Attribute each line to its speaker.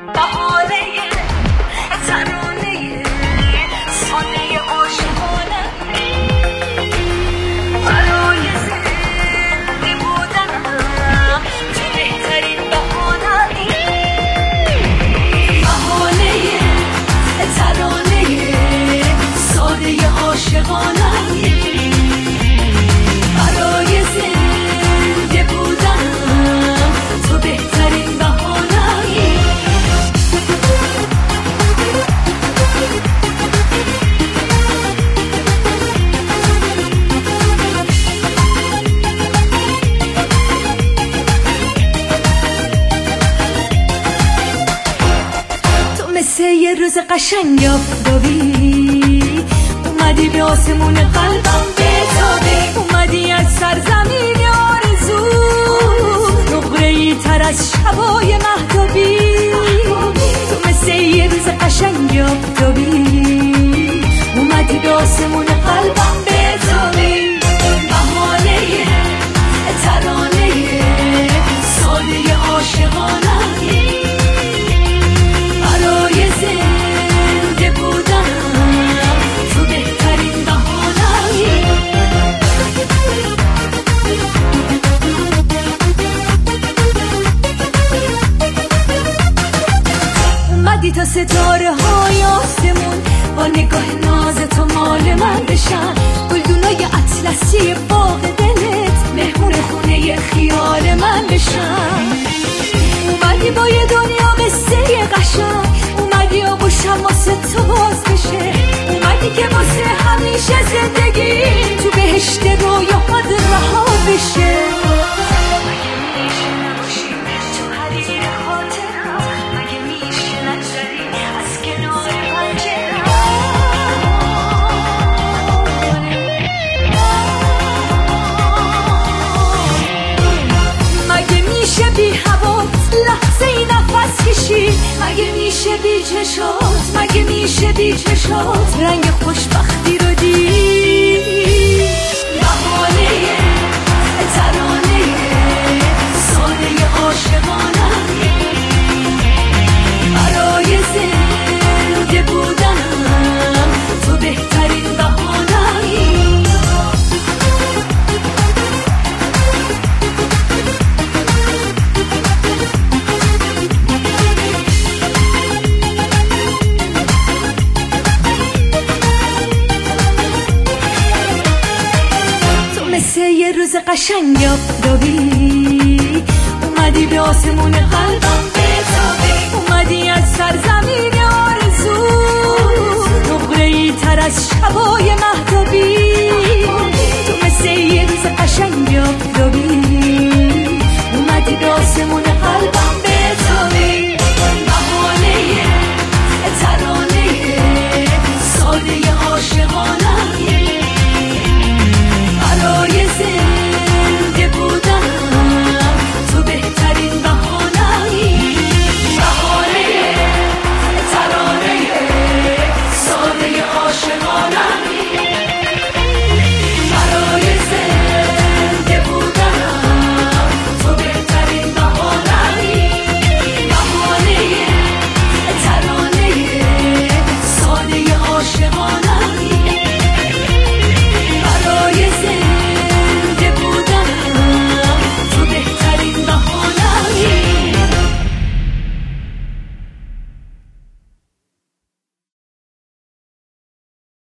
Speaker 1: Stop. مثل یه روز قشنگ آفتابی اومدی به آسمون قلبم ستاره های آسمون با نگاه ناز تو مال من بشن. گلدونای اطلسی باغ دلت مهمون خونه خیال من بشن. اومدی با یه دنیا قصه قشنگ. اومدی آغوشم واسه تو باز بشه. اومدی که واسه همیشه زندگی تو بهشت رویاهات میشه بی چشات مگه میشه بی چشات؟ رنگ خوشبختی روز قشنگ یادگاری. اومدی به آسمون قلبم بتابی. اومدی از سرزمین آرزو. نقره ای تر از شبای